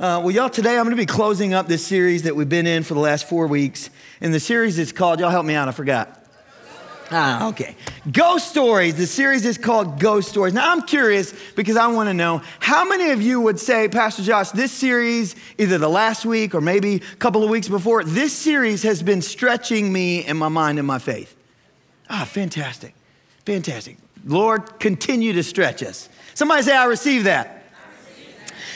Uh, well, y'all, today I'm going to be closing up this series that we've been in for the last four weeks. And the series is called, y'all help me out, I forgot. Ah, okay. Ghost Stories. The series is called Ghost Stories. Now, I'm curious because I want to know how many of you would say, Pastor Josh, this series, either the last week or maybe a couple of weeks before, this series has been stretching me in my mind and my faith. Ah, fantastic. Fantastic. Lord, continue to stretch us. Somebody say, I receive that.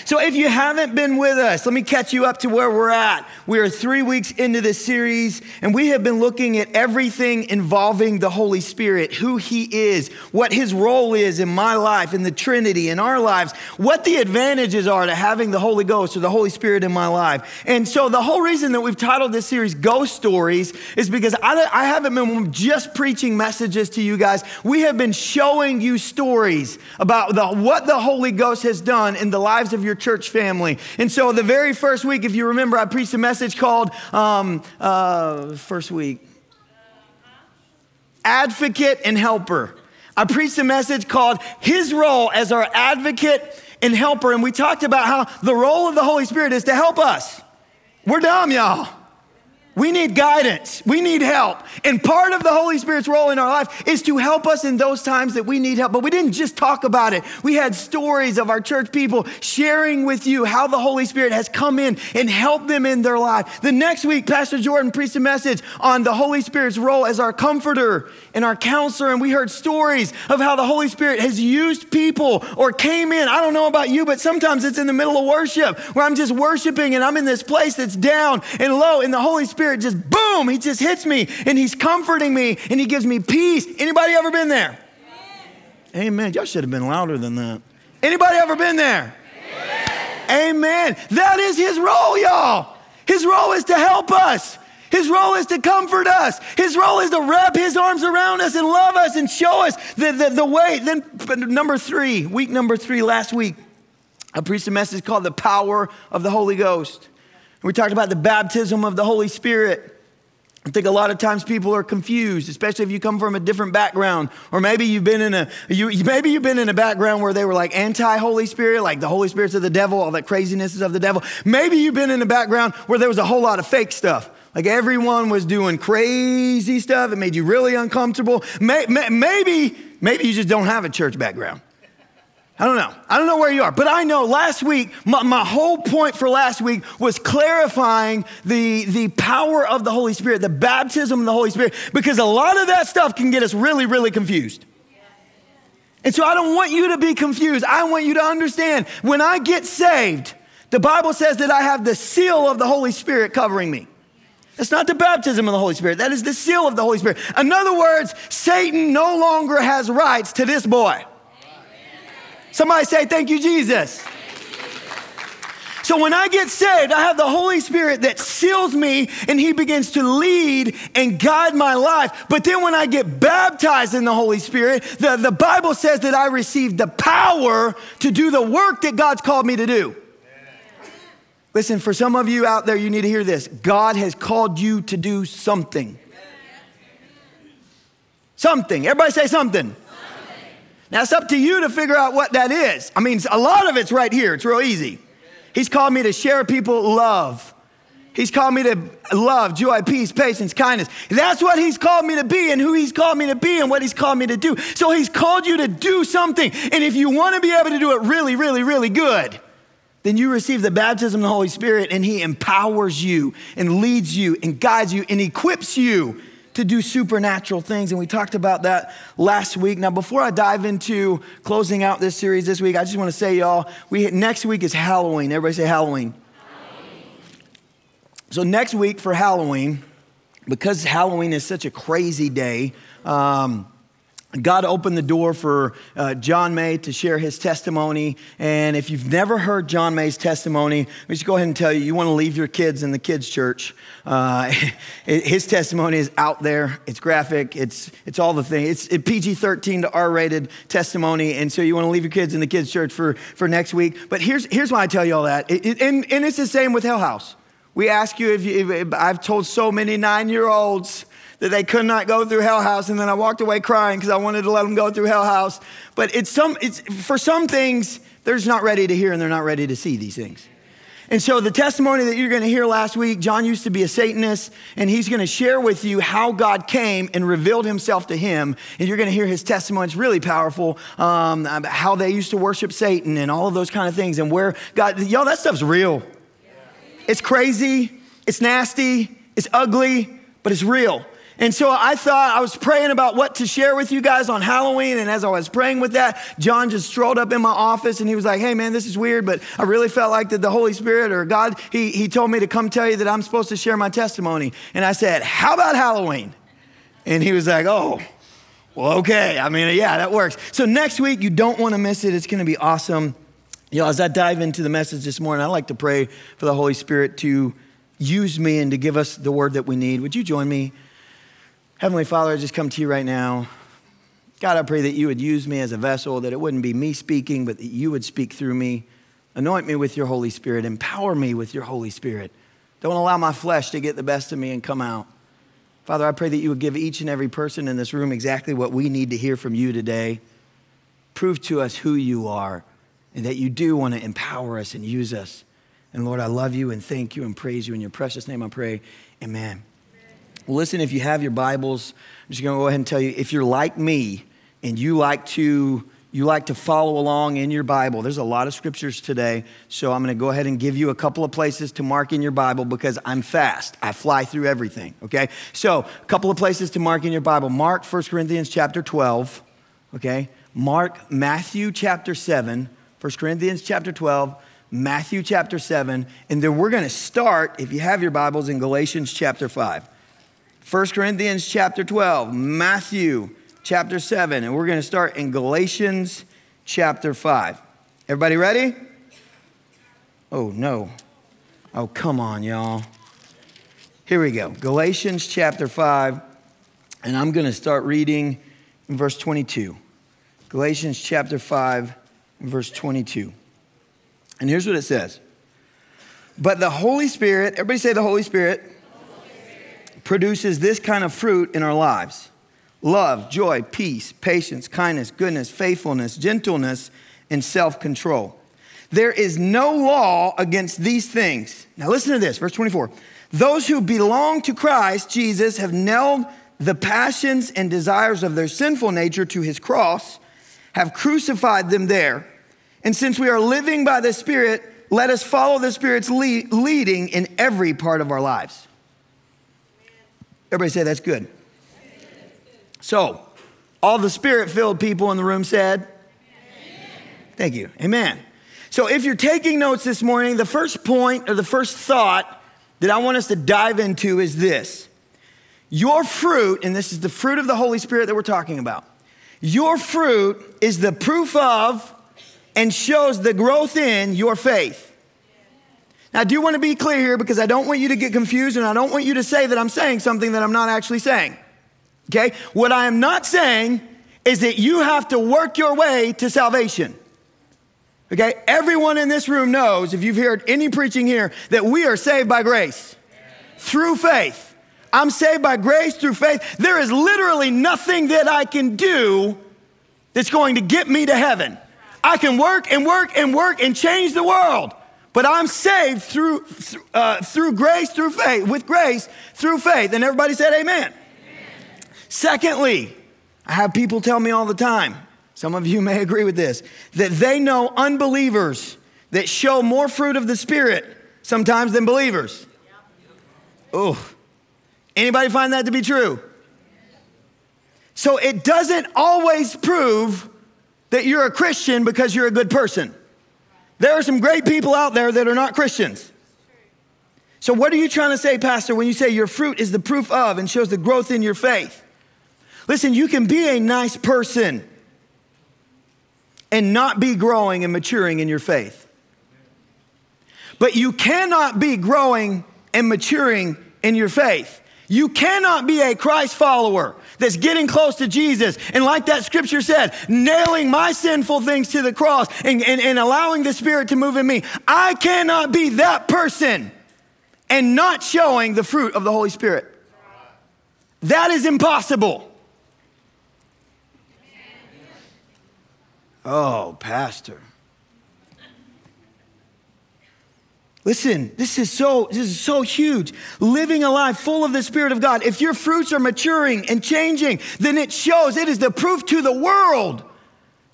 So, if you haven't been with us, let me catch you up to where we're at. We are three weeks into this series, and we have been looking at everything involving the Holy Spirit who He is, what His role is in my life, in the Trinity, in our lives, what the advantages are to having the Holy Ghost or the Holy Spirit in my life. And so, the whole reason that we've titled this series Ghost Stories is because I, I haven't been just preaching messages to you guys. We have been showing you stories about the, what the Holy Ghost has done in the lives of your your church family. And so, the very first week, if you remember, I preached a message called um, uh, First Week Advocate and Helper. I preached a message called His Role as Our Advocate and Helper. And we talked about how the role of the Holy Spirit is to help us. We're dumb, y'all. We need guidance. We need help. And part of the Holy Spirit's role in our life is to help us in those times that we need help. But we didn't just talk about it. We had stories of our church people sharing with you how the Holy Spirit has come in and helped them in their life. The next week, Pastor Jordan preached a message on the Holy Spirit's role as our comforter and our counselor. And we heard stories of how the Holy Spirit has used people or came in. I don't know about you, but sometimes it's in the middle of worship where I'm just worshiping and I'm in this place that's down and low, and the Holy Spirit Spirit just boom, he just hits me and he's comforting me and he gives me peace. Anybody ever been there? Amen. Amen. Y'all should have been louder than that. Anybody ever been there? Amen. Amen. That is his role, y'all. His role is to help us. His role is to comfort us. His role is to wrap his arms around us and love us and show us the, the, the way. Then, number three, week number three, last week, I preached a message called The Power of the Holy Ghost. We talked about the baptism of the Holy Spirit. I think a lot of times people are confused, especially if you come from a different background, or maybe you've been in a you, maybe you've been in a background where they were like anti Holy Spirit, like the Holy Spirit's of the devil, all that craziness is of the devil. Maybe you've been in a background where there was a whole lot of fake stuff. Like everyone was doing crazy stuff. It made you really uncomfortable. Maybe, maybe you just don't have a church background. I don't know. I don't know where you are, but I know last week, my, my, whole point for last week was clarifying the, the power of the Holy Spirit, the baptism of the Holy Spirit, because a lot of that stuff can get us really, really confused. And so I don't want you to be confused. I want you to understand when I get saved, the Bible says that I have the seal of the Holy Spirit covering me. That's not the baptism of the Holy Spirit. That is the seal of the Holy Spirit. In other words, Satan no longer has rights to this boy. Somebody say, Thank you, Jesus. So when I get saved, I have the Holy Spirit that seals me and He begins to lead and guide my life. But then when I get baptized in the Holy Spirit, the, the Bible says that I receive the power to do the work that God's called me to do. Listen, for some of you out there, you need to hear this. God has called you to do something. Something. Everybody say something. Now it's up to you to figure out what that is. I mean, a lot of it's right here. It's real easy. He's called me to share people love. He's called me to love, joy, peace, patience, kindness. That's what he's called me to be and who he's called me to be and what he's called me to do. So he's called you to do something. And if you want to be able to do it really, really, really good, then you receive the baptism of the Holy Spirit and he empowers you and leads you and guides you and equips you to do supernatural things. And we talked about that last week. Now, before I dive into closing out this series this week, I just want to say, y'all, we, next week is Halloween. Everybody say Halloween. Halloween. So, next week for Halloween, because Halloween is such a crazy day, um, God opened the door for uh, John May to share his testimony. And if you've never heard John May's testimony, let me just go ahead and tell you you want to leave your kids in the kids' church. Uh, his testimony is out there, it's graphic, it's, it's all the things. It's PG 13 to R rated testimony. And so you want to leave your kids in the kids' church for, for next week. But here's, here's why I tell you all that. It, it, and, and it's the same with Hell House. We ask you if, you, if I've told so many nine year olds that they could not go through hell house and then i walked away crying because i wanted to let them go through hell house but it's some it's for some things they're just not ready to hear and they're not ready to see these things And so, the testimony that you're going to hear last week, John used to be a Satanist, and he's going to share with you how God came and revealed himself to him. And you're going to hear his testimony. It's really powerful. Um, how they used to worship Satan and all of those kind of things, and where God, y'all, that stuff's real. It's crazy, it's nasty, it's ugly, but it's real. And so I thought I was praying about what to share with you guys on Halloween. And as I was praying with that, John just strolled up in my office and he was like, Hey, man, this is weird, but I really felt like that the Holy Spirit or God, he, he told me to come tell you that I'm supposed to share my testimony. And I said, How about Halloween? And he was like, Oh, well, okay. I mean, yeah, that works. So next week, you don't want to miss it. It's going to be awesome. You know, as I dive into the message this morning, I like to pray for the Holy Spirit to use me and to give us the word that we need. Would you join me? Heavenly Father, I just come to you right now. God, I pray that you would use me as a vessel, that it wouldn't be me speaking, but that you would speak through me. Anoint me with your Holy Spirit. Empower me with your Holy Spirit. Don't allow my flesh to get the best of me and come out. Father, I pray that you would give each and every person in this room exactly what we need to hear from you today. Prove to us who you are and that you do want to empower us and use us. And Lord, I love you and thank you and praise you. In your precious name I pray. Amen. Well, listen, if you have your Bibles, I'm just going to go ahead and tell you if you're like me and you like to you like to follow along in your Bible. There's a lot of scriptures today, so I'm going to go ahead and give you a couple of places to mark in your Bible because I'm fast. I fly through everything, okay? So, a couple of places to mark in your Bible. Mark 1 Corinthians chapter 12, okay? Mark Matthew chapter 7, 1 Corinthians chapter 12, Matthew chapter 7, and then we're going to start, if you have your Bibles, in Galatians chapter 5. 1 Corinthians chapter 12, Matthew chapter 7, and we're going to start in Galatians chapter 5. Everybody ready? Oh, no. Oh, come on, y'all. Here we go. Galatians chapter 5, and I'm going to start reading in verse 22. Galatians chapter 5, verse 22. And here's what it says But the Holy Spirit, everybody say the Holy Spirit produces this kind of fruit in our lives love, joy, peace, patience, kindness, goodness, faithfulness, gentleness, and self control. There is no law against these things. Now, listen to this, verse 24. Those who belong to Christ Jesus have nailed the passions and desires of their sinful nature to his cross, have crucified them there. And since we are living by the Spirit, let us follow the Spirit's lead, leading in every part of our lives. Everybody say that's good. So, all the spirit filled people in the room said, Amen. Thank you. Amen. So, if you're taking notes this morning, the first point or the first thought that I want us to dive into is this Your fruit, and this is the fruit of the Holy Spirit that we're talking about, your fruit is the proof of and shows the growth in your faith. Now, I do want to be clear here because I don't want you to get confused and I don't want you to say that I'm saying something that I'm not actually saying. Okay? What I am not saying is that you have to work your way to salvation. Okay? Everyone in this room knows, if you've heard any preaching here, that we are saved by grace through faith. I'm saved by grace through faith. There is literally nothing that I can do that's going to get me to heaven. I can work and work and work and change the world. But I'm saved through, uh, through grace, through faith, with grace, through faith. And everybody said amen. amen. Secondly, I have people tell me all the time, some of you may agree with this, that they know unbelievers that show more fruit of the Spirit sometimes than believers. Oh, anybody find that to be true? So it doesn't always prove that you're a Christian because you're a good person. There are some great people out there that are not Christians. So, what are you trying to say, Pastor, when you say your fruit is the proof of and shows the growth in your faith? Listen, you can be a nice person and not be growing and maturing in your faith. But you cannot be growing and maturing in your faith. You cannot be a Christ follower that's getting close to Jesus. And like that scripture said, nailing my sinful things to the cross and, and, and allowing the Spirit to move in me. I cannot be that person and not showing the fruit of the Holy Spirit. That is impossible. Oh, Pastor. Listen, this is so this is so huge. Living a life full of the spirit of God. If your fruits are maturing and changing, then it shows it is the proof to the world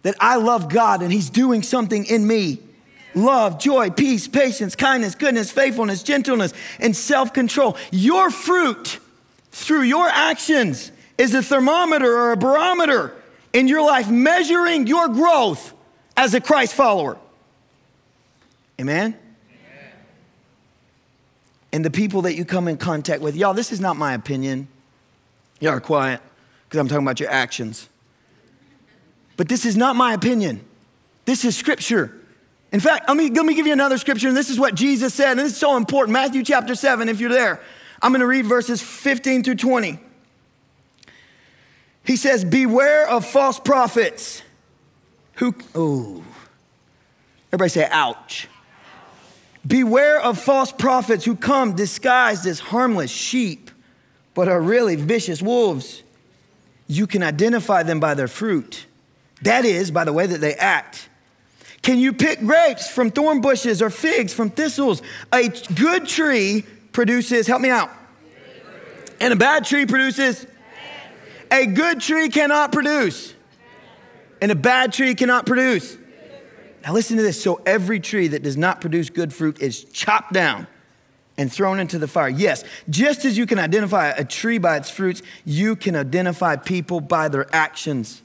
that I love God and he's doing something in me. Love, joy, peace, patience, kindness, goodness, faithfulness, gentleness, and self-control. Your fruit through your actions is a thermometer or a barometer in your life measuring your growth as a Christ follower. Amen? And the people that you come in contact with, y'all, this is not my opinion. Y'all are quiet because I'm talking about your actions. But this is not my opinion. This is scripture. In fact, let me, let me give you another scripture, and this is what Jesus said, and this is so important. Matthew chapter 7, if you're there. I'm gonna read verses 15 through 20. He says, Beware of false prophets who, oh, everybody say, ouch. Beware of false prophets who come disguised as harmless sheep, but are really vicious wolves. You can identify them by their fruit. That is, by the way that they act. Can you pick grapes from thorn bushes or figs from thistles? A good tree produces, help me out. And a bad tree produces? A good tree cannot produce. And a bad tree cannot produce. Now, listen to this. So, every tree that does not produce good fruit is chopped down and thrown into the fire. Yes, just as you can identify a tree by its fruits, you can identify people by their actions.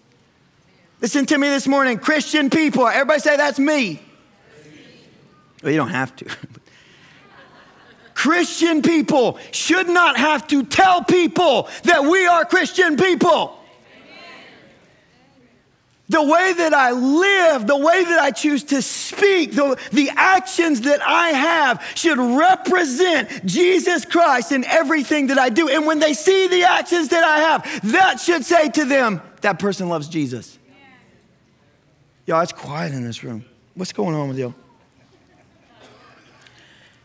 Listen to me this morning, Christian people. Everybody say, That's me. Well, you don't have to. Christian people should not have to tell people that we are Christian people. The way that I live, the way that I choose to speak, the, the actions that I have should represent Jesus Christ in everything that I do. And when they see the actions that I have, that should say to them, that person loves Jesus. Y'all, it's quiet in this room. What's going on with you?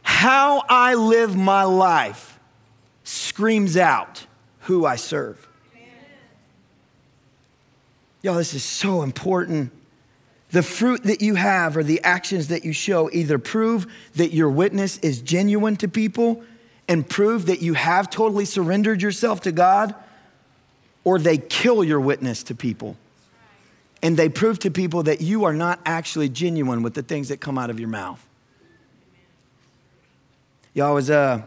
How I live my life screams out who I serve. Y'all, this is so important. The fruit that you have or the actions that you show either prove that your witness is genuine to people and prove that you have totally surrendered yourself to God, or they kill your witness to people. And they prove to people that you are not actually genuine with the things that come out of your mouth. Y'all, I was, uh,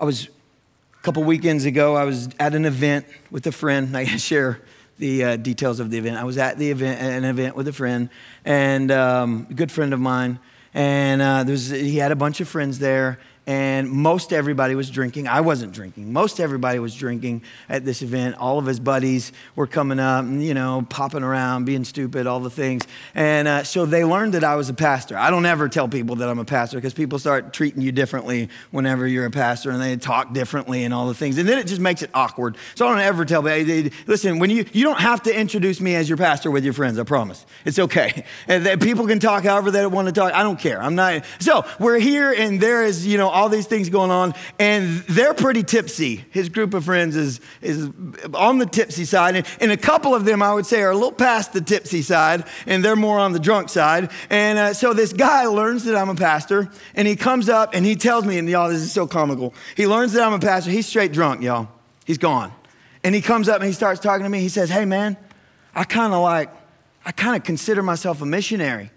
I was a couple weekends ago, I was at an event with a friend. I share the uh, details of the event. I was at the event, an event with a friend, and um, a good friend of mine. And uh, there was, he had a bunch of friends there, and most everybody was drinking. I wasn't drinking. Most everybody was drinking at this event. All of his buddies were coming up, and, you know, popping around, being stupid, all the things. And uh, so they learned that I was a pastor. I don't ever tell people that I'm a pastor because people start treating you differently whenever you're a pastor, and they talk differently and all the things. And then it just makes it awkward. So I don't ever tell people, listen, when you you don't have to introduce me as your pastor with your friends. I promise. It's okay. And people can talk however they want to talk. I don't care. I'm not. So we're here, and there is, you know all these things going on, and they're pretty tipsy. His group of friends is, is on the tipsy side, and, and a couple of them, I would say, are a little past the tipsy side, and they're more on the drunk side. And uh, so this guy learns that I'm a pastor, and he comes up and he tells me, and y'all, this is so comical. He learns that I'm a pastor. He's straight drunk, y'all. He's gone. And he comes up and he starts talking to me. He says, Hey, man, I kind of like, I kind of consider myself a missionary.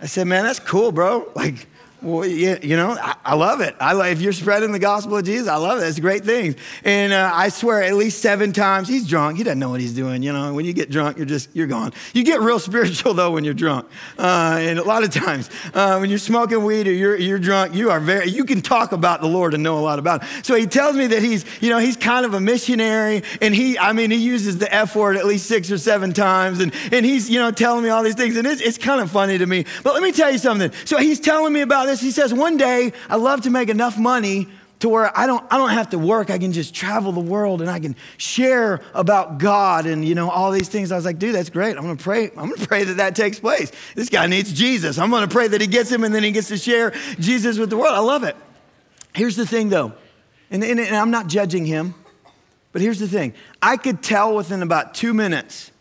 I said, man, that's cool, bro. Like, well, you, you know, I, I, love it. I love, if you're spreading the gospel of Jesus, I love it. It's a great thing. And uh, I swear, at least seven times, he's drunk. He doesn't know what he's doing. You know, when you get drunk, you're just, you're gone. You get real spiritual, though, when you're drunk. Uh, and a lot of times, uh, when you're smoking weed or you're, you're drunk, you are very, you can talk about the Lord and know a lot about it. So he tells me that he's, you know, he's kind of a missionary. And he, I mean, he uses the F word at least six or seven times. And, and he's, you know, telling me all these things. And it's, it's kind of funny to me. But let me tell you something. So he's telling me about this. He says, one day I love to make enough money to where I don't, I don't have to work. I can just travel the world and I can share about God and, you know, all these things. I was like, dude, that's great. I'm going to pray. I'm going to pray that that takes place. This guy needs Jesus. I'm going to pray that he gets him and then he gets to share Jesus with the world. I love it. Here's the thing though, and, and, and I'm not judging him, but here's the thing. I could tell within about two minutes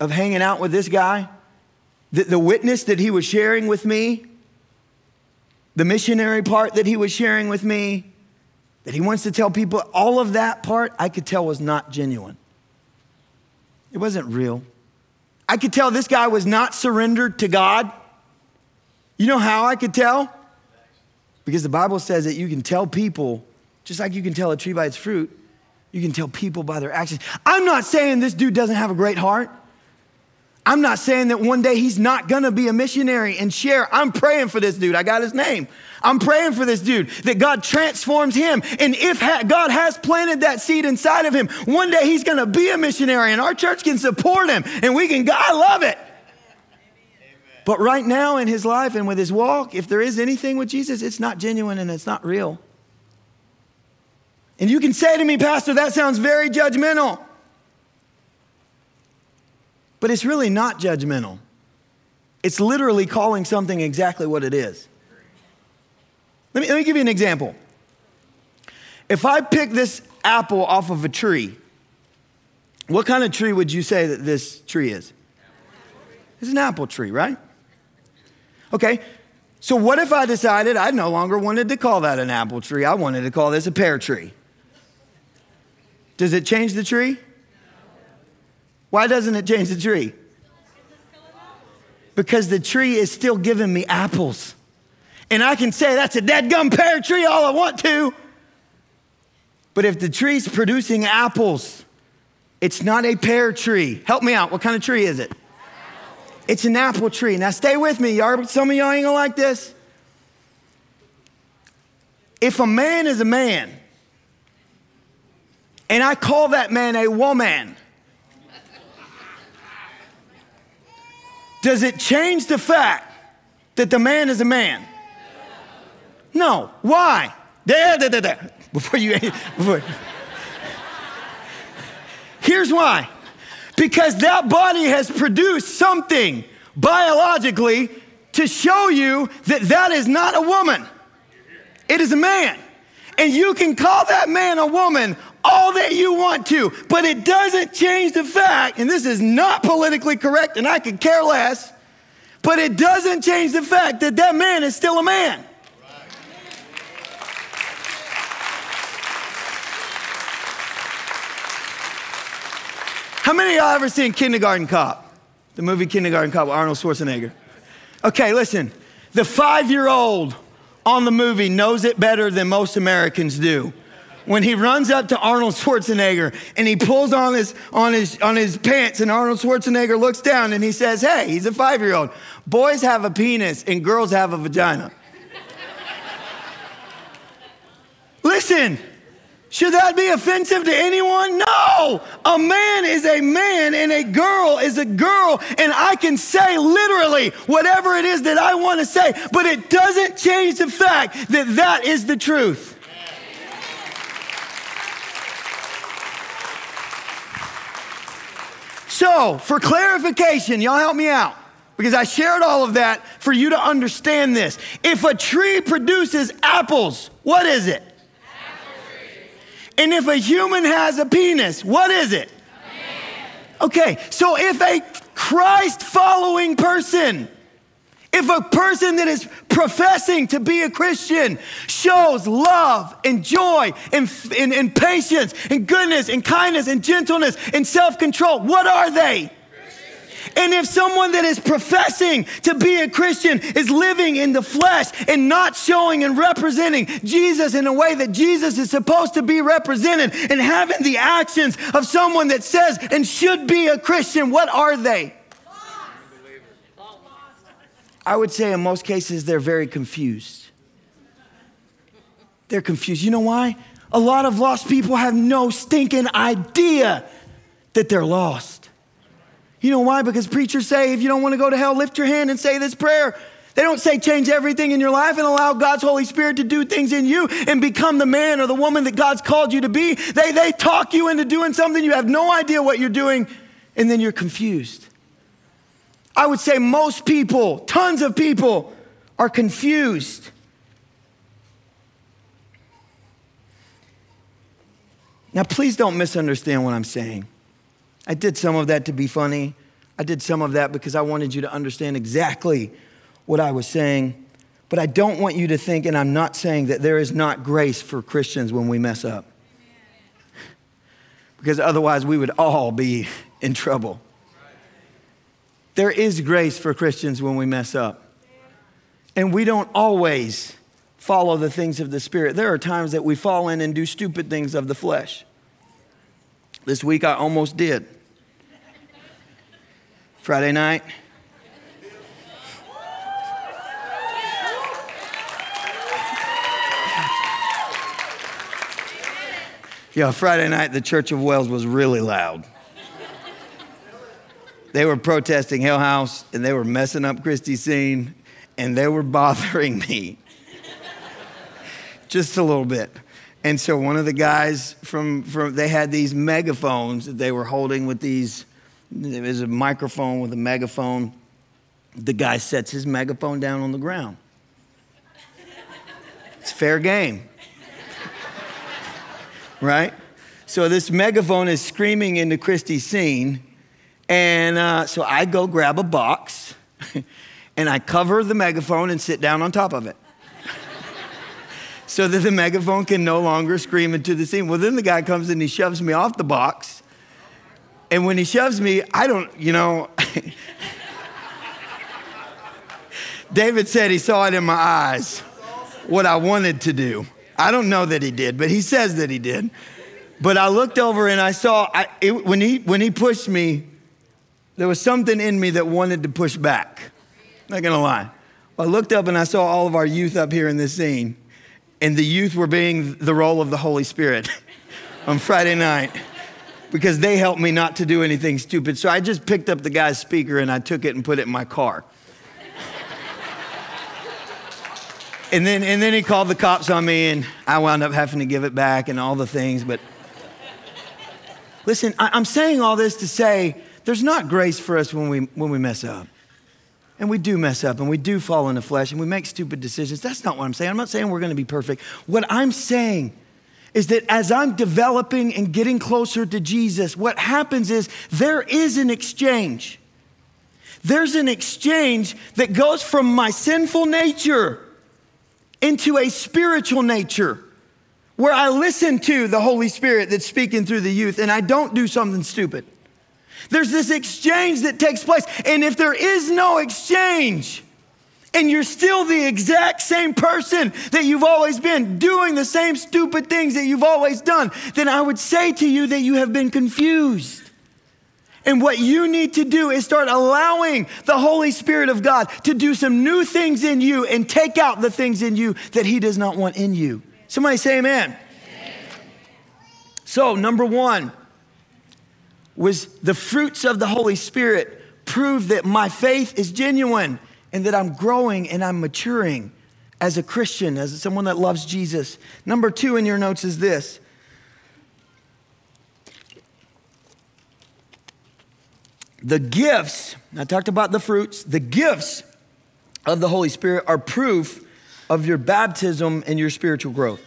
of hanging out with this guy the, the witness that he was sharing with me, the missionary part that he was sharing with me, that he wants to tell people, all of that part I could tell was not genuine. It wasn't real. I could tell this guy was not surrendered to God. You know how I could tell? Because the Bible says that you can tell people, just like you can tell a tree by its fruit, you can tell people by their actions. I'm not saying this dude doesn't have a great heart. I'm not saying that one day he's not gonna be a missionary and share. I'm praying for this dude. I got his name. I'm praying for this dude that God transforms him. And if ha- God has planted that seed inside of him, one day he's gonna be a missionary and our church can support him and we can, I love it. But right now in his life and with his walk, if there is anything with Jesus, it's not genuine and it's not real. And you can say to me, Pastor, that sounds very judgmental. But it's really not judgmental. It's literally calling something exactly what it is. Let me, let me give you an example. If I pick this apple off of a tree, what kind of tree would you say that this tree is? It's an apple tree, right? Okay, so what if I decided I no longer wanted to call that an apple tree? I wanted to call this a pear tree. Does it change the tree? Why doesn't it change the tree? Because the tree is still giving me apples. And I can say that's a dead gum pear tree all I want to. But if the tree's producing apples, it's not a pear tree. Help me out. What kind of tree is it? It's an apple tree. Now stay with me. Y'all, some of y'all ain't gonna like this. If a man is a man, and I call that man a woman, Does it change the fact that the man is a man? No. Why? There, there, there, there. Before you, before. Here's why. Because that body has produced something biologically to show you that that is not a woman. It is a man. And you can call that man a woman all that you want to, but it doesn't change the fact, and this is not politically correct, and I could care less, but it doesn't change the fact that that man is still a man. How many of y'all ever seen Kindergarten Cop? The movie Kindergarten Cop with Arnold Schwarzenegger. Okay, listen. The five year old on the movie knows it better than most Americans do when he runs up to Arnold Schwarzenegger and he pulls on his, on his, on his pants, and Arnold Schwarzenegger looks down and he says, Hey, he's a five year old. Boys have a penis and girls have a vagina. Listen, should that be offensive to anyone? No. A man is a man and a girl is a girl. And I can say literally whatever it is that I want to say, but it doesn't change the fact that that is the truth. So, for clarification, y'all help me out because I shared all of that for you to understand this. If a tree produces apples, what is it? And if a human has a penis, what is it? Okay, so if a Christ following person if a person that is professing to be a Christian shows love and joy and, and, and patience and goodness and kindness and gentleness and self control, what are they? And if someone that is professing to be a Christian is living in the flesh and not showing and representing Jesus in a way that Jesus is supposed to be represented and having the actions of someone that says and should be a Christian, what are they? I would say in most cases, they're very confused. They're confused. You know why? A lot of lost people have no stinking idea that they're lost. You know why? Because preachers say, if you don't want to go to hell, lift your hand and say this prayer. They don't say change everything in your life and allow God's Holy Spirit to do things in you and become the man or the woman that God's called you to be. They, they talk you into doing something, you have no idea what you're doing, and then you're confused. I would say most people, tons of people, are confused. Now, please don't misunderstand what I'm saying. I did some of that to be funny. I did some of that because I wanted you to understand exactly what I was saying. But I don't want you to think, and I'm not saying that there is not grace for Christians when we mess up. Because otherwise, we would all be in trouble. There is grace for Christians when we mess up. And we don't always follow the things of the Spirit. There are times that we fall in and do stupid things of the flesh. This week I almost did. Friday night. Yeah, Friday night, the Church of Wells was really loud. They were protesting Hell House and they were messing up Christie's scene and they were bothering me just a little bit. And so one of the guys from, from they had these megaphones that they were holding with these, it was a microphone with a megaphone. The guy sets his megaphone down on the ground. It's fair game. right? So this megaphone is screaming into Christie's scene. And uh, so I go grab a box and I cover the megaphone and sit down on top of it. so that the megaphone can no longer scream into the scene. Well, then the guy comes and he shoves me off the box. And when he shoves me, I don't, you know, David said he saw it in my eyes, what I wanted to do. I don't know that he did, but he says that he did. But I looked over and I saw I, it, when, he, when he pushed me, there was something in me that wanted to push back. Not gonna lie. I looked up and I saw all of our youth up here in this scene, and the youth were being the role of the Holy Spirit on Friday night because they helped me not to do anything stupid. So I just picked up the guy's speaker and I took it and put it in my car. and then, and then he called the cops on me, and I wound up having to give it back and all the things. But listen, I'm saying all this to say there's not grace for us when we, when we mess up. And we do mess up and we do fall in the flesh and we make stupid decisions. That's not what I'm saying. I'm not saying we're going to be perfect. What I'm saying is that as I'm developing and getting closer to Jesus, what happens is there is an exchange. There's an exchange that goes from my sinful nature into a spiritual nature where I listen to the Holy Spirit that's speaking through the youth and I don't do something stupid. There's this exchange that takes place. And if there is no exchange, and you're still the exact same person that you've always been, doing the same stupid things that you've always done, then I would say to you that you have been confused. And what you need to do is start allowing the Holy Spirit of God to do some new things in you and take out the things in you that He does not want in you. Somebody say amen. amen. So, number one, was the fruits of the Holy Spirit prove that my faith is genuine and that I'm growing and I'm maturing as a Christian, as someone that loves Jesus. Number two in your notes is this. The gifts, I talked about the fruits, the gifts of the Holy Spirit are proof of your baptism and your spiritual growth.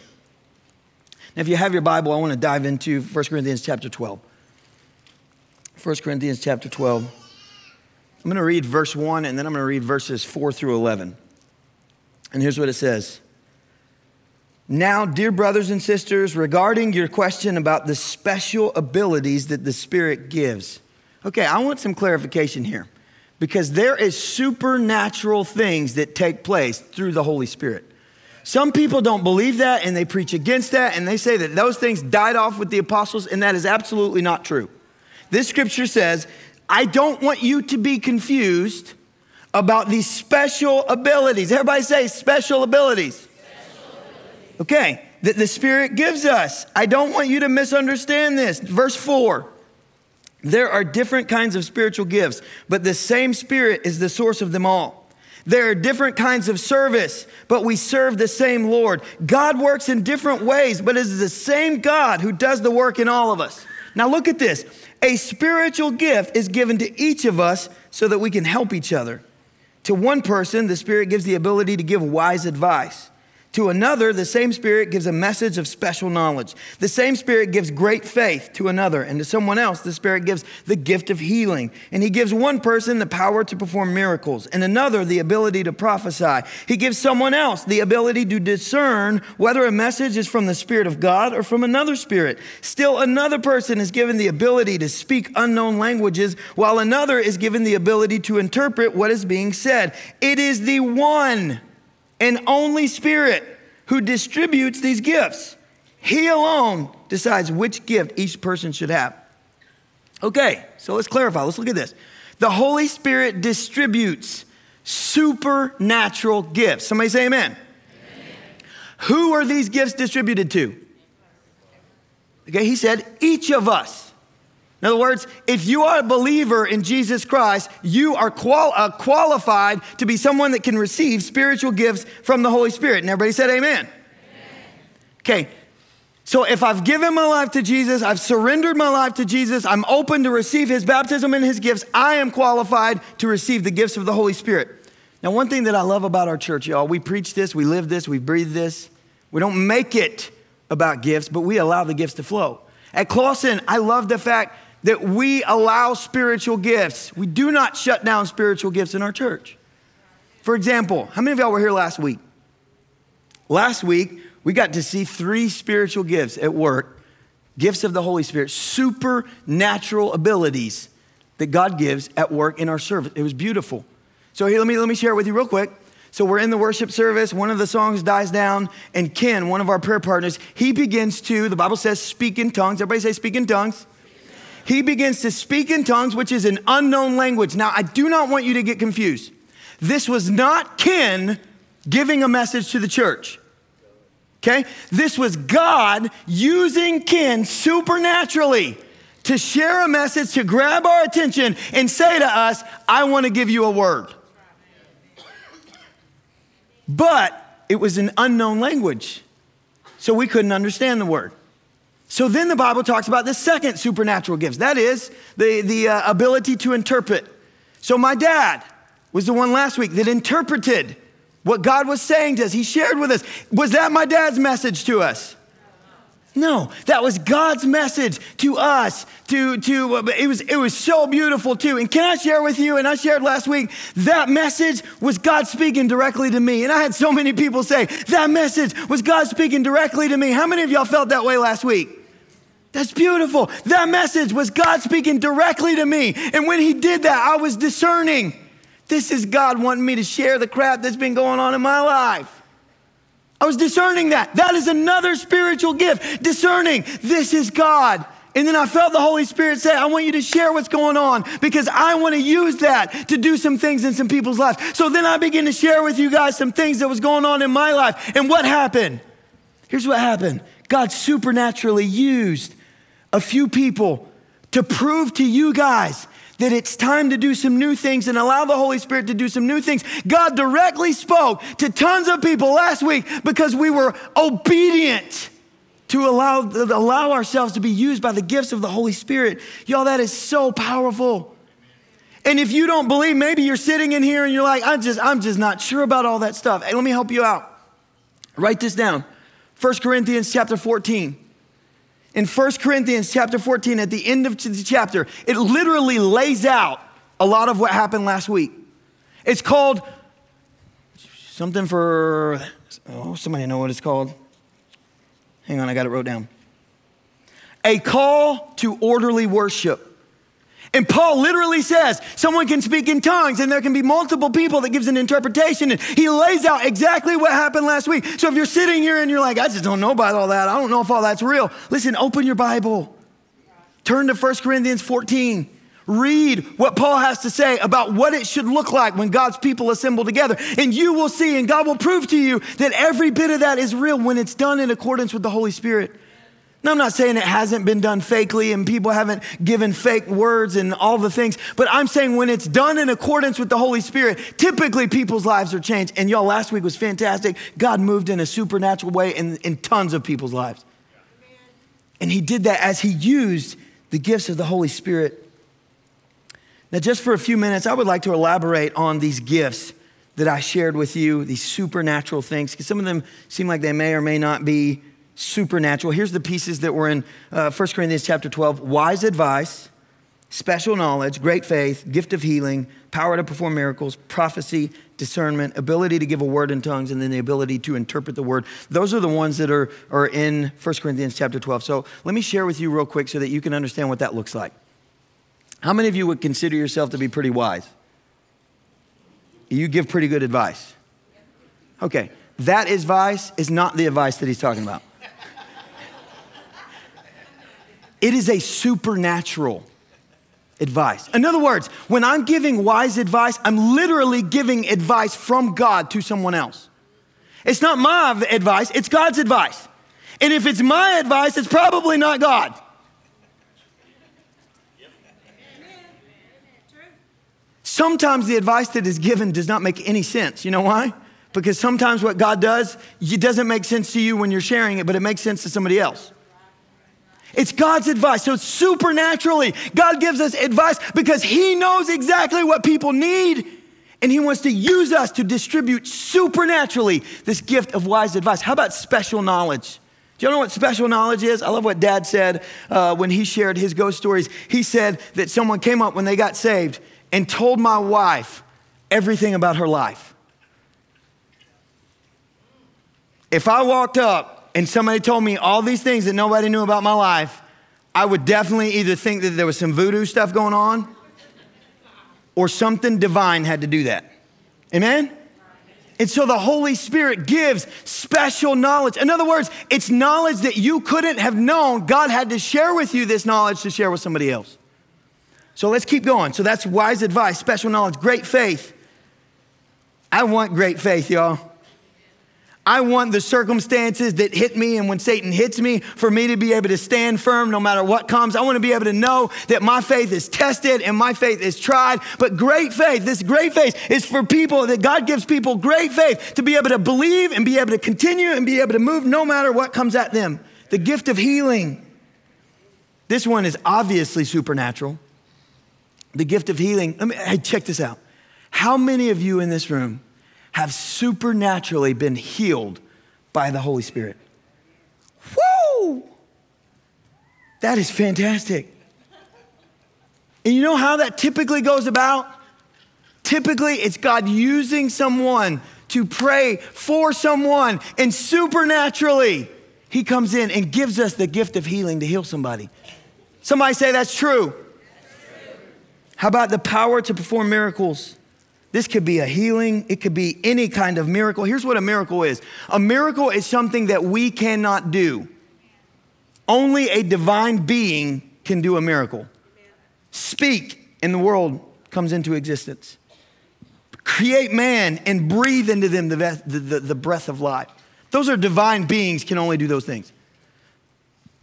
Now, if you have your Bible, I want to dive into 1 Corinthians chapter 12. 1 Corinthians chapter 12. I'm going to read verse 1 and then I'm going to read verses 4 through 11. And here's what it says Now, dear brothers and sisters, regarding your question about the special abilities that the Spirit gives. Okay, I want some clarification here because there is supernatural things that take place through the Holy Spirit. Some people don't believe that and they preach against that and they say that those things died off with the apostles, and that is absolutely not true. This scripture says, I don't want you to be confused about these special abilities. Everybody say special abilities. Special abilities. Okay, that the Spirit gives us. I don't want you to misunderstand this. Verse 4 There are different kinds of spiritual gifts, but the same Spirit is the source of them all. There are different kinds of service, but we serve the same Lord. God works in different ways, but it is the same God who does the work in all of us. Now, look at this. A spiritual gift is given to each of us so that we can help each other. To one person, the Spirit gives the ability to give wise advice. To another, the same Spirit gives a message of special knowledge. The same Spirit gives great faith to another. And to someone else, the Spirit gives the gift of healing. And He gives one person the power to perform miracles, and another the ability to prophesy. He gives someone else the ability to discern whether a message is from the Spirit of God or from another Spirit. Still, another person is given the ability to speak unknown languages, while another is given the ability to interpret what is being said. It is the one and only Spirit who distributes these gifts. He alone decides which gift each person should have. Okay, so let's clarify. Let's look at this. The Holy Spirit distributes supernatural gifts. Somebody say amen. amen. Who are these gifts distributed to? Okay, he said, each of us. In other words, if you are a believer in Jesus Christ, you are qual- uh, qualified to be someone that can receive spiritual gifts from the Holy Spirit. And everybody said amen. amen. Okay, so if I've given my life to Jesus, I've surrendered my life to Jesus, I'm open to receive his baptism and his gifts, I am qualified to receive the gifts of the Holy Spirit. Now, one thing that I love about our church, y'all, we preach this, we live this, we breathe this. We don't make it about gifts, but we allow the gifts to flow. At Clawson, I love the fact that we allow spiritual gifts. We do not shut down spiritual gifts in our church. For example, how many of y'all were here last week? Last week, we got to see three spiritual gifts at work gifts of the Holy Spirit, supernatural abilities that God gives at work in our service. It was beautiful. So, here, let me, let me share it with you real quick. So, we're in the worship service, one of the songs dies down, and Ken, one of our prayer partners, he begins to, the Bible says, speak in tongues. Everybody say, speak in tongues he begins to speak in tongues, which is an unknown language. Now, I do not want you to get confused. This was not Ken giving a message to the church. Okay? This was God using Ken supernaturally to share a message, to grab our attention and say to us, I want to give you a word. But it was an unknown language, so we couldn't understand the word. So then the Bible talks about the second supernatural gifts. That is the, the uh, ability to interpret. So my dad was the one last week that interpreted what God was saying to us. He shared with us. Was that my dad's message to us? No, that was God's message to us. To, to it was it was so beautiful too. And can I share with you? And I shared last week that message was God speaking directly to me. And I had so many people say that message was God speaking directly to me. How many of y'all felt that way last week? That's beautiful. That message was God speaking directly to me. And when He did that, I was discerning. This is God wanting me to share the crap that's been going on in my life. I was discerning that. That is another spiritual gift. Discerning, this is God. And then I felt the Holy Spirit say, I want you to share what's going on because I want to use that to do some things in some people's lives. So then I began to share with you guys some things that was going on in my life. And what happened? Here's what happened God supernaturally used a few people to prove to you guys that it's time to do some new things and allow the Holy Spirit to do some new things. God directly spoke to tons of people last week because we were obedient to allow, allow ourselves to be used by the gifts of the Holy Spirit. Y'all, that is so powerful. And if you don't believe, maybe you're sitting in here and you're like, I'm just, I'm just not sure about all that stuff. Hey, let me help you out. Write this down. 1 Corinthians chapter 14 in 1 Corinthians chapter 14, at the end of the chapter, it literally lays out a lot of what happened last week. It's called something for, oh, somebody know what it's called? Hang on, I got it wrote down. A call to orderly worship. And Paul literally says someone can speak in tongues and there can be multiple people that gives an interpretation. And he lays out exactly what happened last week. So if you're sitting here and you're like, I just don't know about all that, I don't know if all that's real, listen, open your Bible. Turn to 1 Corinthians 14. Read what Paul has to say about what it should look like when God's people assemble together. And you will see, and God will prove to you that every bit of that is real when it's done in accordance with the Holy Spirit. Now, I'm not saying it hasn't been done fakely and people haven't given fake words and all the things, but I'm saying when it's done in accordance with the Holy Spirit, typically people's lives are changed. And y'all, last week was fantastic. God moved in a supernatural way in, in tons of people's lives. And He did that as He used the gifts of the Holy Spirit. Now, just for a few minutes, I would like to elaborate on these gifts that I shared with you, these supernatural things, because some of them seem like they may or may not be supernatural. Here's the pieces that were in uh, 1 Corinthians chapter 12 wise advice, special knowledge, great faith, gift of healing, power to perform miracles, prophecy, discernment, ability to give a word in tongues, and then the ability to interpret the word. Those are the ones that are, are in 1 Corinthians chapter 12. So let me share with you real quick so that you can understand what that looks like. How many of you would consider yourself to be pretty wise? You give pretty good advice. Okay, that advice is not the advice that he's talking about. It is a supernatural advice. In other words, when I'm giving wise advice, I'm literally giving advice from God to someone else. It's not my advice, it's God's advice. And if it's my advice, it's probably not God. Sometimes the advice that is given does not make any sense. You know why? Because sometimes what God does, it doesn't make sense to you when you're sharing it, but it makes sense to somebody else. It's God's advice. So supernaturally, God gives us advice because He knows exactly what people need. And He wants to use us to distribute supernaturally this gift of wise advice. How about special knowledge? Do you know what special knowledge is? I love what dad said uh, when he shared his ghost stories. He said that someone came up when they got saved and told my wife everything about her life. If I walked up and somebody told me all these things that nobody knew about my life, I would definitely either think that there was some voodoo stuff going on or something divine had to do that. Amen? And so the Holy Spirit gives special knowledge. In other words, it's knowledge that you couldn't have known. God had to share with you this knowledge to share with somebody else. So let's keep going. So that's wise advice, special knowledge, great faith. I want great faith, y'all. I want the circumstances that hit me and when Satan hits me for me to be able to stand firm no matter what comes. I want to be able to know that my faith is tested and my faith is tried. But great faith, this great faith is for people that God gives people great faith to be able to believe and be able to continue and be able to move no matter what comes at them. The gift of healing. This one is obviously supernatural. The gift of healing. Let me hey, check this out. How many of you in this room have supernaturally been healed by the Holy Spirit. Woo! That is fantastic. And you know how that typically goes about? Typically, it's God using someone to pray for someone, and supernaturally, He comes in and gives us the gift of healing to heal somebody. Somebody say that's true. That's true. How about the power to perform miracles? This could be a healing, it could be any kind of miracle. Here's what a miracle is a miracle is something that we cannot do. Only a divine being can do a miracle. Speak, and the world comes into existence. Create man and breathe into them the, the, the, breath of life. Those are divine beings, can only do those things.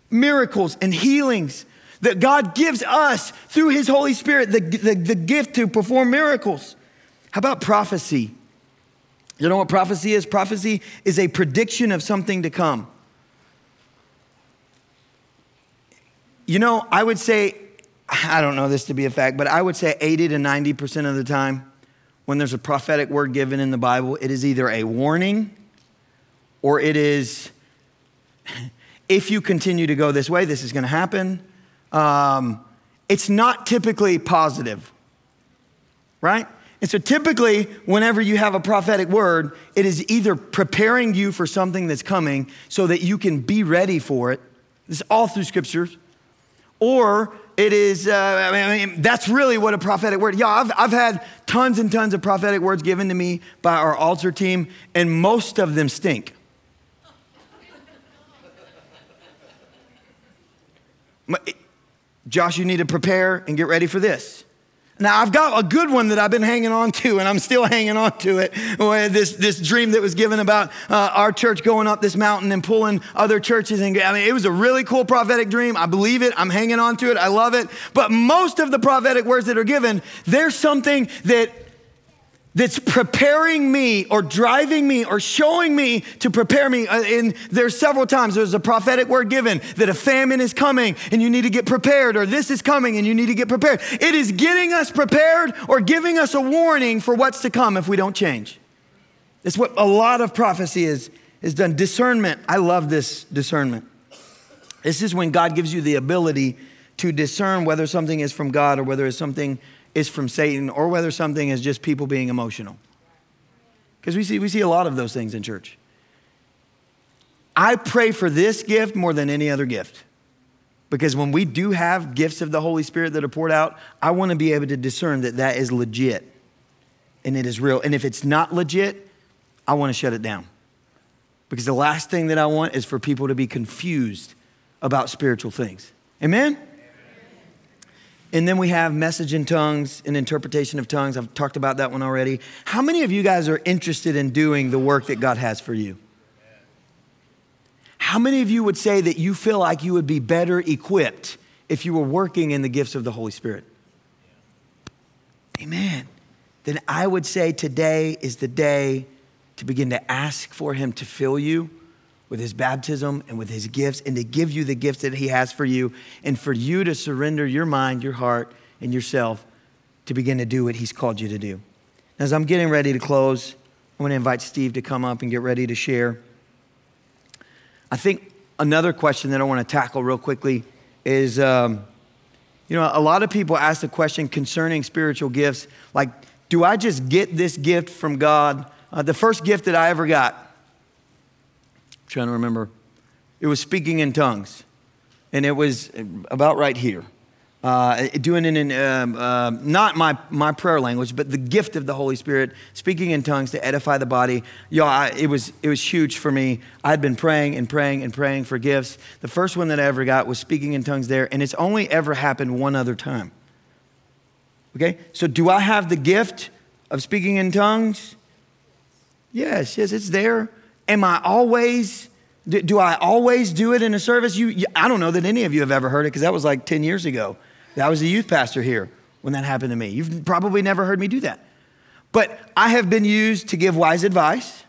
Miracles and healings that God gives us through His Holy Spirit, the, the, the gift to perform miracles. How about prophecy? You know what prophecy is? Prophecy is a prediction of something to come. You know, I would say, I don't know this to be a fact, but I would say 80 to 90% of the time, when there's a prophetic word given in the Bible, it is either a warning or it is, if you continue to go this way, this is going to happen. Um, it's not typically positive, right? And so typically, whenever you have a prophetic word, it is either preparing you for something that's coming so that you can be ready for it. This is all through scriptures. Or it is, uh, I mean, that's really what a prophetic word, yeah, I've, I've had tons and tons of prophetic words given to me by our altar team, and most of them stink. Josh, you need to prepare and get ready for this. Now, I've got a good one that I've been hanging on to, and I'm still hanging on to it. This, this dream that was given about uh, our church going up this mountain and pulling other churches. And I mean, it was a really cool prophetic dream. I believe it. I'm hanging on to it. I love it. But most of the prophetic words that are given, there's something that that's preparing me or driving me or showing me to prepare me. Uh, and there's several times there's a prophetic word given that a famine is coming and you need to get prepared, or this is coming and you need to get prepared. It is getting us prepared or giving us a warning for what's to come if we don't change. It's what a lot of prophecy is, is done. Discernment. I love this discernment. This is when God gives you the ability to discern whether something is from God or whether it's something is from Satan or whether something is just people being emotional. Because we see, we see a lot of those things in church. I pray for this gift more than any other gift. Because when we do have gifts of the Holy Spirit that are poured out, I want to be able to discern that that is legit and it is real. And if it's not legit, I want to shut it down. Because the last thing that I want is for people to be confused about spiritual things. Amen? And then we have message in tongues and interpretation of tongues. I've talked about that one already. How many of you guys are interested in doing the work that God has for you? How many of you would say that you feel like you would be better equipped if you were working in the gifts of the Holy Spirit? Amen. Then I would say today is the day to begin to ask for Him to fill you with His baptism and with His gifts and to give you the gifts that He has for you and for you to surrender your mind, your heart, and yourself to begin to do what He's called you to do. As I'm getting ready to close, I want to invite Steve to come up and get ready to share. I think another question that I want to tackle real quickly is um, you know, a lot of people ask the question concerning spiritual gifts like, do I just get this gift from God uh, the first gift that I ever got, trying to remember, it was speaking in tongues. And it was about right here. Uh, doing it in um, uh, not my, my prayer language, but the gift of the Holy Spirit, speaking in tongues to edify the body. Yo, I, it, was, it was huge for me. I had been praying and praying and praying for gifts. The first one that I ever got was speaking in tongues there, and it's only ever happened one other time. Okay? So, do I have the gift of speaking in tongues? Yes, yes, it's there. Am I always, do, do I always do it in a service? You, you, I don't know that any of you have ever heard it because that was like 10 years ago. I was a youth pastor here when that happened to me. You've probably never heard me do that. But I have been used to give wise advice.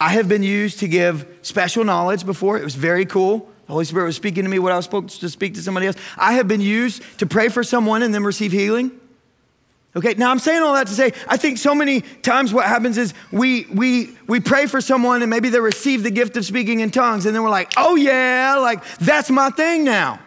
I have been used to give special knowledge before. It was very cool. The Holy Spirit was speaking to me what I was supposed to speak to somebody else. I have been used to pray for someone and then receive healing. Okay, now I'm saying all that to say, I think so many times what happens is we, we, we pray for someone and maybe they receive the gift of speaking in tongues, and then we're like, oh yeah, like that's my thing now.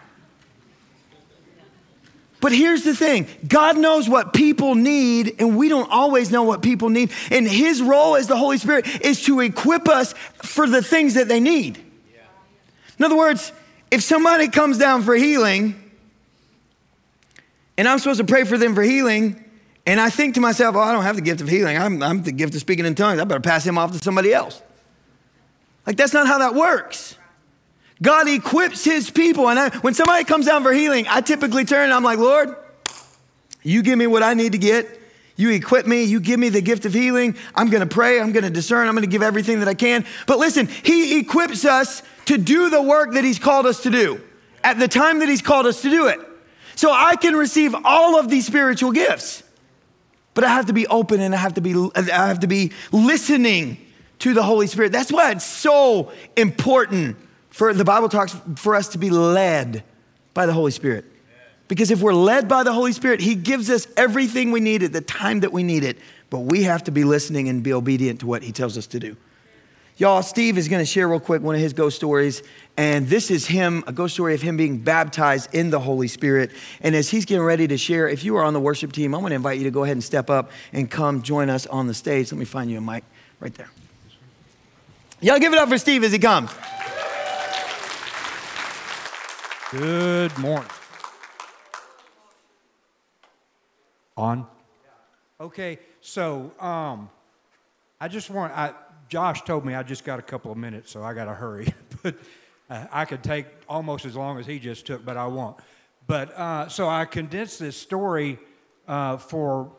But here's the thing God knows what people need, and we don't always know what people need. And His role as the Holy Spirit is to equip us for the things that they need. In other words, if somebody comes down for healing, and I'm supposed to pray for them for healing, and I think to myself, oh, I don't have the gift of healing. I'm, I'm the gift of speaking in tongues. I better pass him off to somebody else. Like, that's not how that works. God equips his people. And I, when somebody comes down for healing, I typically turn and I'm like, Lord, you give me what I need to get. You equip me. You give me the gift of healing. I'm going to pray. I'm going to discern. I'm going to give everything that I can. But listen, he equips us to do the work that he's called us to do at the time that he's called us to do it. So I can receive all of these spiritual gifts. But I have to be open and I have to be, I have to be listening to the Holy Spirit. That's why it's so important for the Bible talks for us to be led by the Holy Spirit. Because if we're led by the Holy Spirit, He gives us everything we need at the time that we need it. But we have to be listening and be obedient to what He tells us to do. Y'all, Steve is going to share real quick one of his ghost stories. And this is him, a ghost story of him being baptized in the Holy Spirit. And as he's getting ready to share, if you are on the worship team, I'm going to invite you to go ahead and step up and come join us on the stage. Let me find you a mic right there. Y'all give it up for Steve as he comes. Good morning. On? Okay, so um, I just want, I, Josh told me I just got a couple of minutes, so I got to hurry. but uh, I could take almost as long as he just took, but I won't. But uh, so I condensed this story uh, for.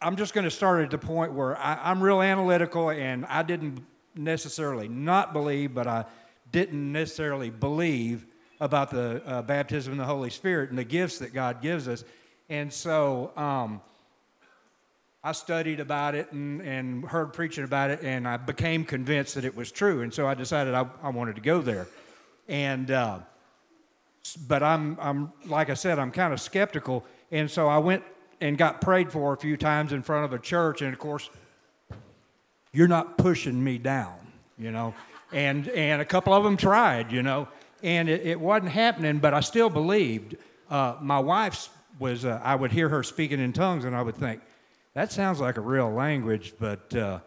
I'm just going to start at the point where I, I'm real analytical, and I didn't necessarily not believe, but I didn't necessarily believe about the uh, baptism in the Holy Spirit and the gifts that God gives us. And so um, I studied about it and, and heard preaching about it, and I became convinced that it was true. And so I decided I, I wanted to go there. And, uh, but I'm, I'm, like I said, I'm kind of skeptical. And so I went and got prayed for a few times in front of a church. And of course, you're not pushing me down, you know. And, and a couple of them tried, you know, and it, it wasn't happening, but I still believed. Uh, my wife's was, uh, I would hear her speaking in tongues, and I would think, that sounds like a real language, but, uh,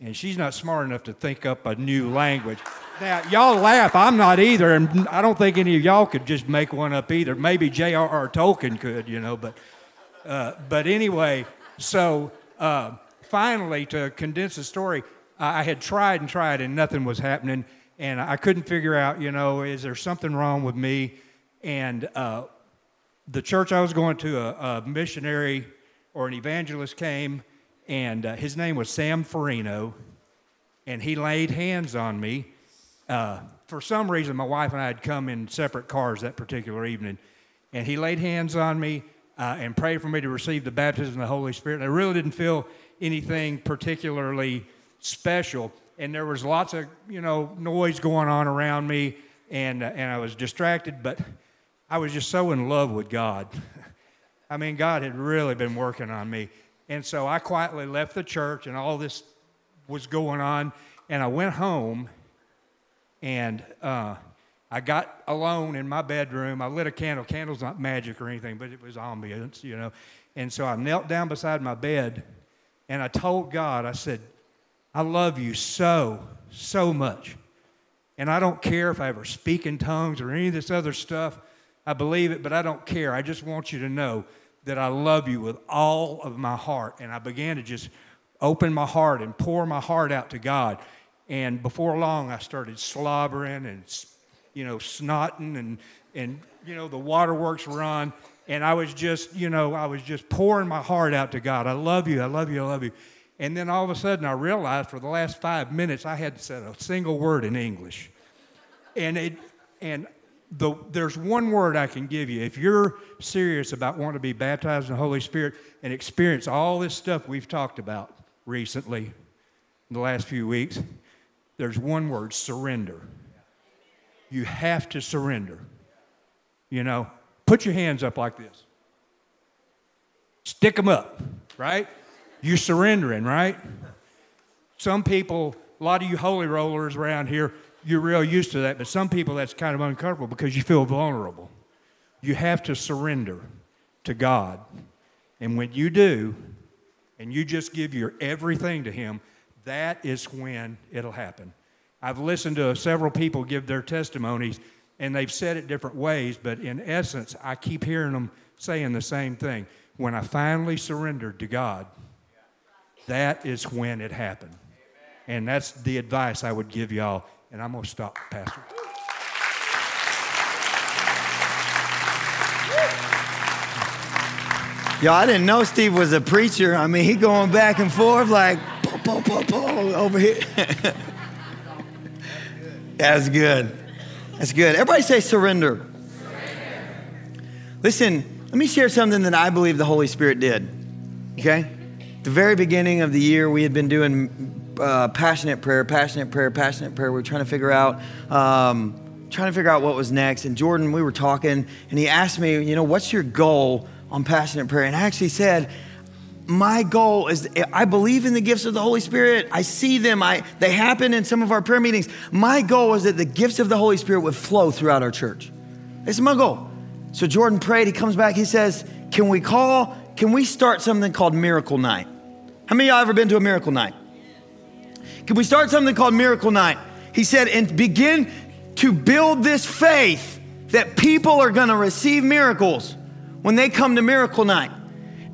and she's not smart enough to think up a new language. Now, y'all laugh, I'm not either, and I don't think any of y'all could just make one up either. Maybe J.R.R. Tolkien could, you know, but, uh, but anyway, so uh, finally, to condense the story, I had tried and tried and nothing was happening. And I couldn't figure out, you know, is there something wrong with me? And uh, the church I was going to, a, a, missionary or an evangelist came, and uh, his name was Sam Farino, and he laid hands on me. Uh, for some reason, my wife and I had come in separate cars that particular evening, and he laid hands on me uh, and prayed for me to receive the baptism of the Holy Spirit. And I really didn't feel anything particularly special, and there was lots of you know noise going on around me, and uh, and I was distracted, but I was just so in love with God. I mean, God had really been working on me, and so I quietly left the church, and all this was going on, and I went home, and. Uh, I got alone in my bedroom. I lit a candle. Candle's not magic or anything, but it was ambience, you know. And so I knelt down beside my bed and I told God, I said, I love you so, so much. And I don't care if I ever speak in tongues or any of this other stuff. I believe it, but I don't care. I just want you to know that I love you with all of my heart. And I began to just open my heart and pour my heart out to God. And before long, I started slobbering and you know, snotting and, and, you know, the waterworks run. And I was just, you know, I was just pouring my heart out to God. I love you, I love you, I love you. And then all of a sudden I realized for the last five minutes I hadn't said a single word in English. And it, and the, there's one word I can give you. If you're serious about wanting to be baptized in the Holy Spirit and experience all this stuff we've talked about recently in the last few weeks, there's one word surrender you have to surrender. You know, put your hands up like this. Stick them up, right? You're surrendering, right? Some people, a lot of you holy rollers around here, you're real used to that, but some people that's kind of uncomfortable because you feel vulnerable. You have to surrender to God. And when you do, and you just give your everything to Him, that is when it'll happen. I've listened to several people give their testimonies, and they've said it different ways, but in essence, I keep hearing them saying the same thing. When I finally surrendered to God, that is when it happened. And that's the advice I would give y'all. And I'm going to stop, Pastor. Yo, I didn't know Steve was a preacher. I mean, he going back and forth like, po, po, po, over here. That's good. That's good. Everybody say surrender. surrender. Listen, let me share something that I believe the Holy Spirit did. Okay? The very beginning of the year, we had been doing uh, passionate prayer, passionate prayer, passionate prayer. We were trying to figure out, um, trying to figure out what was next. And Jordan, we were talking, and he asked me, you know, what's your goal on passionate prayer? And I actually said, my goal is I believe in the gifts of the Holy Spirit. I see them. I they happen in some of our prayer meetings. My goal is that the gifts of the Holy Spirit would flow throughout our church. it's my goal. So Jordan prayed, he comes back, he says, Can we call, can we start something called Miracle Night? How many of y'all ever been to a miracle night? Can we start something called Miracle Night? He said, and begin to build this faith that people are gonna receive miracles when they come to Miracle Night.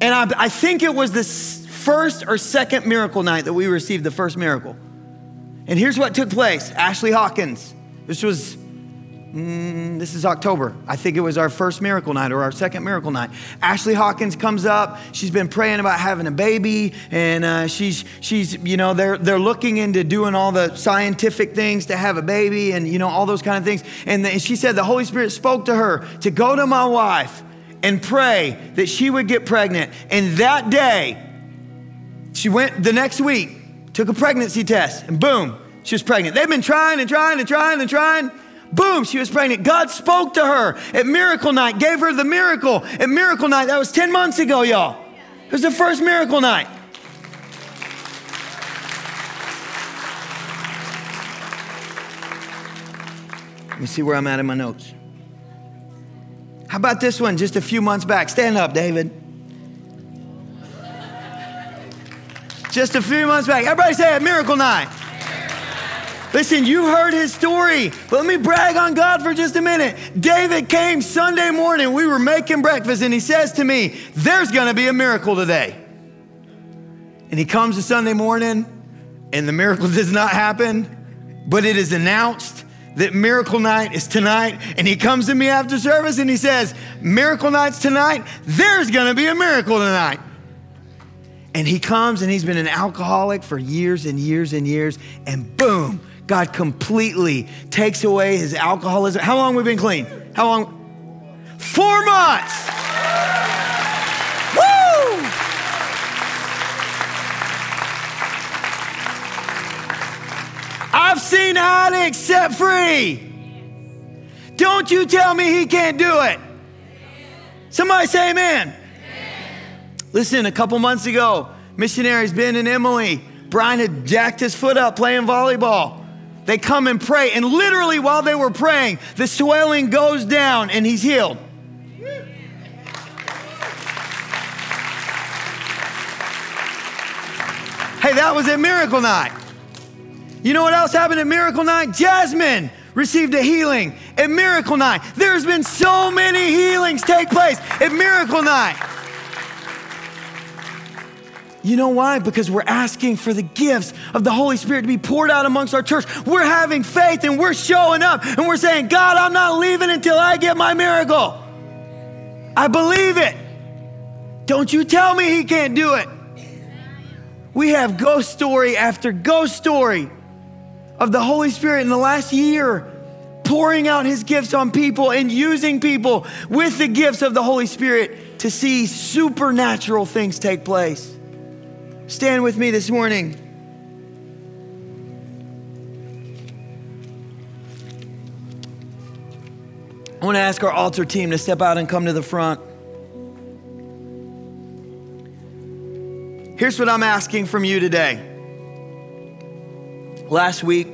And I, I think it was the first or second miracle night that we received the first miracle. And here's what took place Ashley Hawkins. This was, mm, this is October. I think it was our first miracle night or our second miracle night. Ashley Hawkins comes up. She's been praying about having a baby, and uh, she's, she's, you know, they're, they're looking into doing all the scientific things to have a baby and, you know, all those kind of things. And the, she said the Holy Spirit spoke to her to go to my wife and pray that she would get pregnant. And that day, she went the next week, took a pregnancy test, and boom, she was pregnant. They've been trying and trying and trying and trying. Boom, she was pregnant. God spoke to her at miracle night, gave her the miracle at miracle night. That was 10 months ago, y'all. It was the first miracle night. Let me see where I'm at in my notes. How about this one just a few months back? Stand up, David. Just a few months back. Everybody say it, miracle night. Listen, you heard his story, but let me brag on God for just a minute. David came Sunday morning, we were making breakfast, and he says to me, There's gonna be a miracle today. And he comes to Sunday morning, and the miracle does not happen, but it is announced that miracle night is tonight. And he comes to me after service and he says, Miracle night's tonight, there's gonna be a miracle tonight. And he comes and he's been an alcoholic for years and years and years, and boom, God completely takes away his alcoholism. How long have we been clean? How long? Four months. Woo! I've seen addicts set free. Don't you tell me he can't do it. Somebody say amen. Listen, a couple months ago, missionaries Ben and Emily, Brian had jacked his foot up playing volleyball. They come and pray, and literally while they were praying, the swelling goes down and he's healed. Hey, that was at Miracle Night. You know what else happened at Miracle Night? Jasmine received a healing at Miracle Night. There's been so many healings take place at Miracle Night. You know why? Because we're asking for the gifts of the Holy Spirit to be poured out amongst our church. We're having faith and we're showing up and we're saying, God, I'm not leaving until I get my miracle. I believe it. Don't you tell me He can't do it. We have ghost story after ghost story of the Holy Spirit in the last year pouring out His gifts on people and using people with the gifts of the Holy Spirit to see supernatural things take place. Stand with me this morning. I want to ask our altar team to step out and come to the front. Here's what I'm asking from you today. Last week,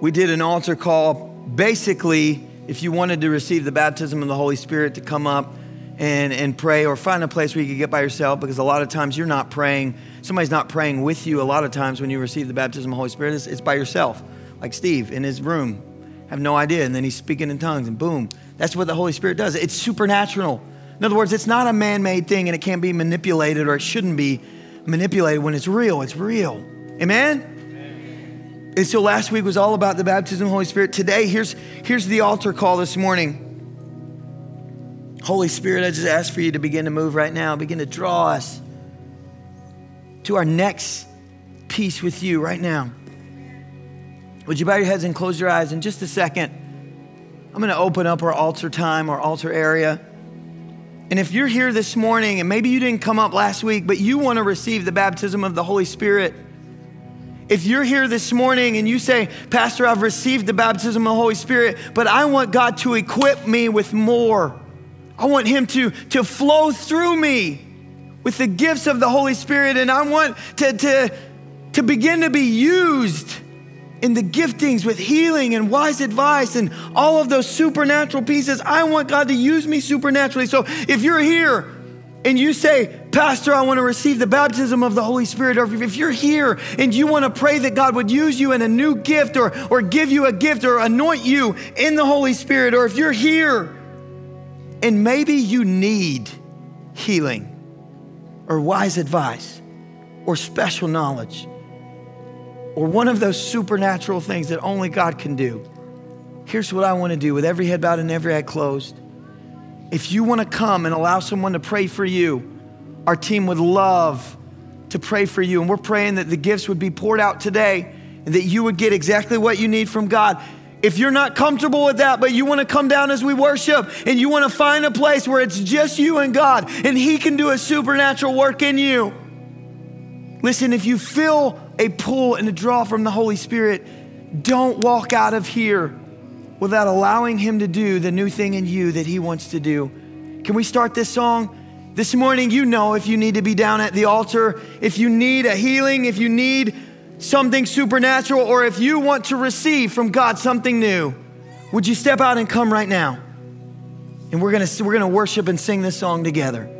we did an altar call. Basically, if you wanted to receive the baptism of the Holy Spirit, to come up and, and pray or find a place where you could get by yourself because a lot of times you're not praying. Somebody's not praying with you. A lot of times when you receive the baptism of the Holy Spirit, it's, it's by yourself, like Steve in his room. Have no idea. And then he's speaking in tongues and boom. That's what the Holy Spirit does. It's supernatural. In other words, it's not a man made thing and it can't be manipulated or it shouldn't be manipulated when it's real. It's real. Amen? And so last week was all about the baptism of the Holy Spirit. Today, here's, here's the altar call this morning. Holy Spirit, I just ask for you to begin to move right now, begin to draw us to our next piece with you right now. Would you bow your heads and close your eyes in just a second? I'm going to open up our altar time, our altar area. And if you're here this morning and maybe you didn't come up last week, but you want to receive the baptism of the Holy Spirit, if you're here this morning and you say, Pastor, I've received the baptism of the Holy Spirit, but I want God to equip me with more. I want Him to, to flow through me with the gifts of the Holy Spirit, and I want to, to, to begin to be used in the giftings with healing and wise advice and all of those supernatural pieces. I want God to use me supernaturally. So if you're here and you say, Pastor, I want to receive the baptism of the Holy Spirit, or if you're here and you want to pray that God would use you in a new gift or, or give you a gift or anoint you in the Holy Spirit, or if you're here and maybe you need healing or wise advice or special knowledge or one of those supernatural things that only God can do. Here's what I want to do with every head bowed and every eye closed. If you want to come and allow someone to pray for you, our team would love to pray for you. And we're praying that the gifts would be poured out today and that you would get exactly what you need from God. If you're not comfortable with that, but you want to come down as we worship and you want to find a place where it's just you and God and He can do a supernatural work in you. Listen, if you feel a pull and a draw from the Holy Spirit, don't walk out of here without allowing Him to do the new thing in you that He wants to do. Can we start this song? This morning, you know if you need to be down at the altar, if you need a healing, if you need something supernatural, or if you want to receive from God something new. Would you step out and come right now? And we're gonna, we're gonna worship and sing this song together.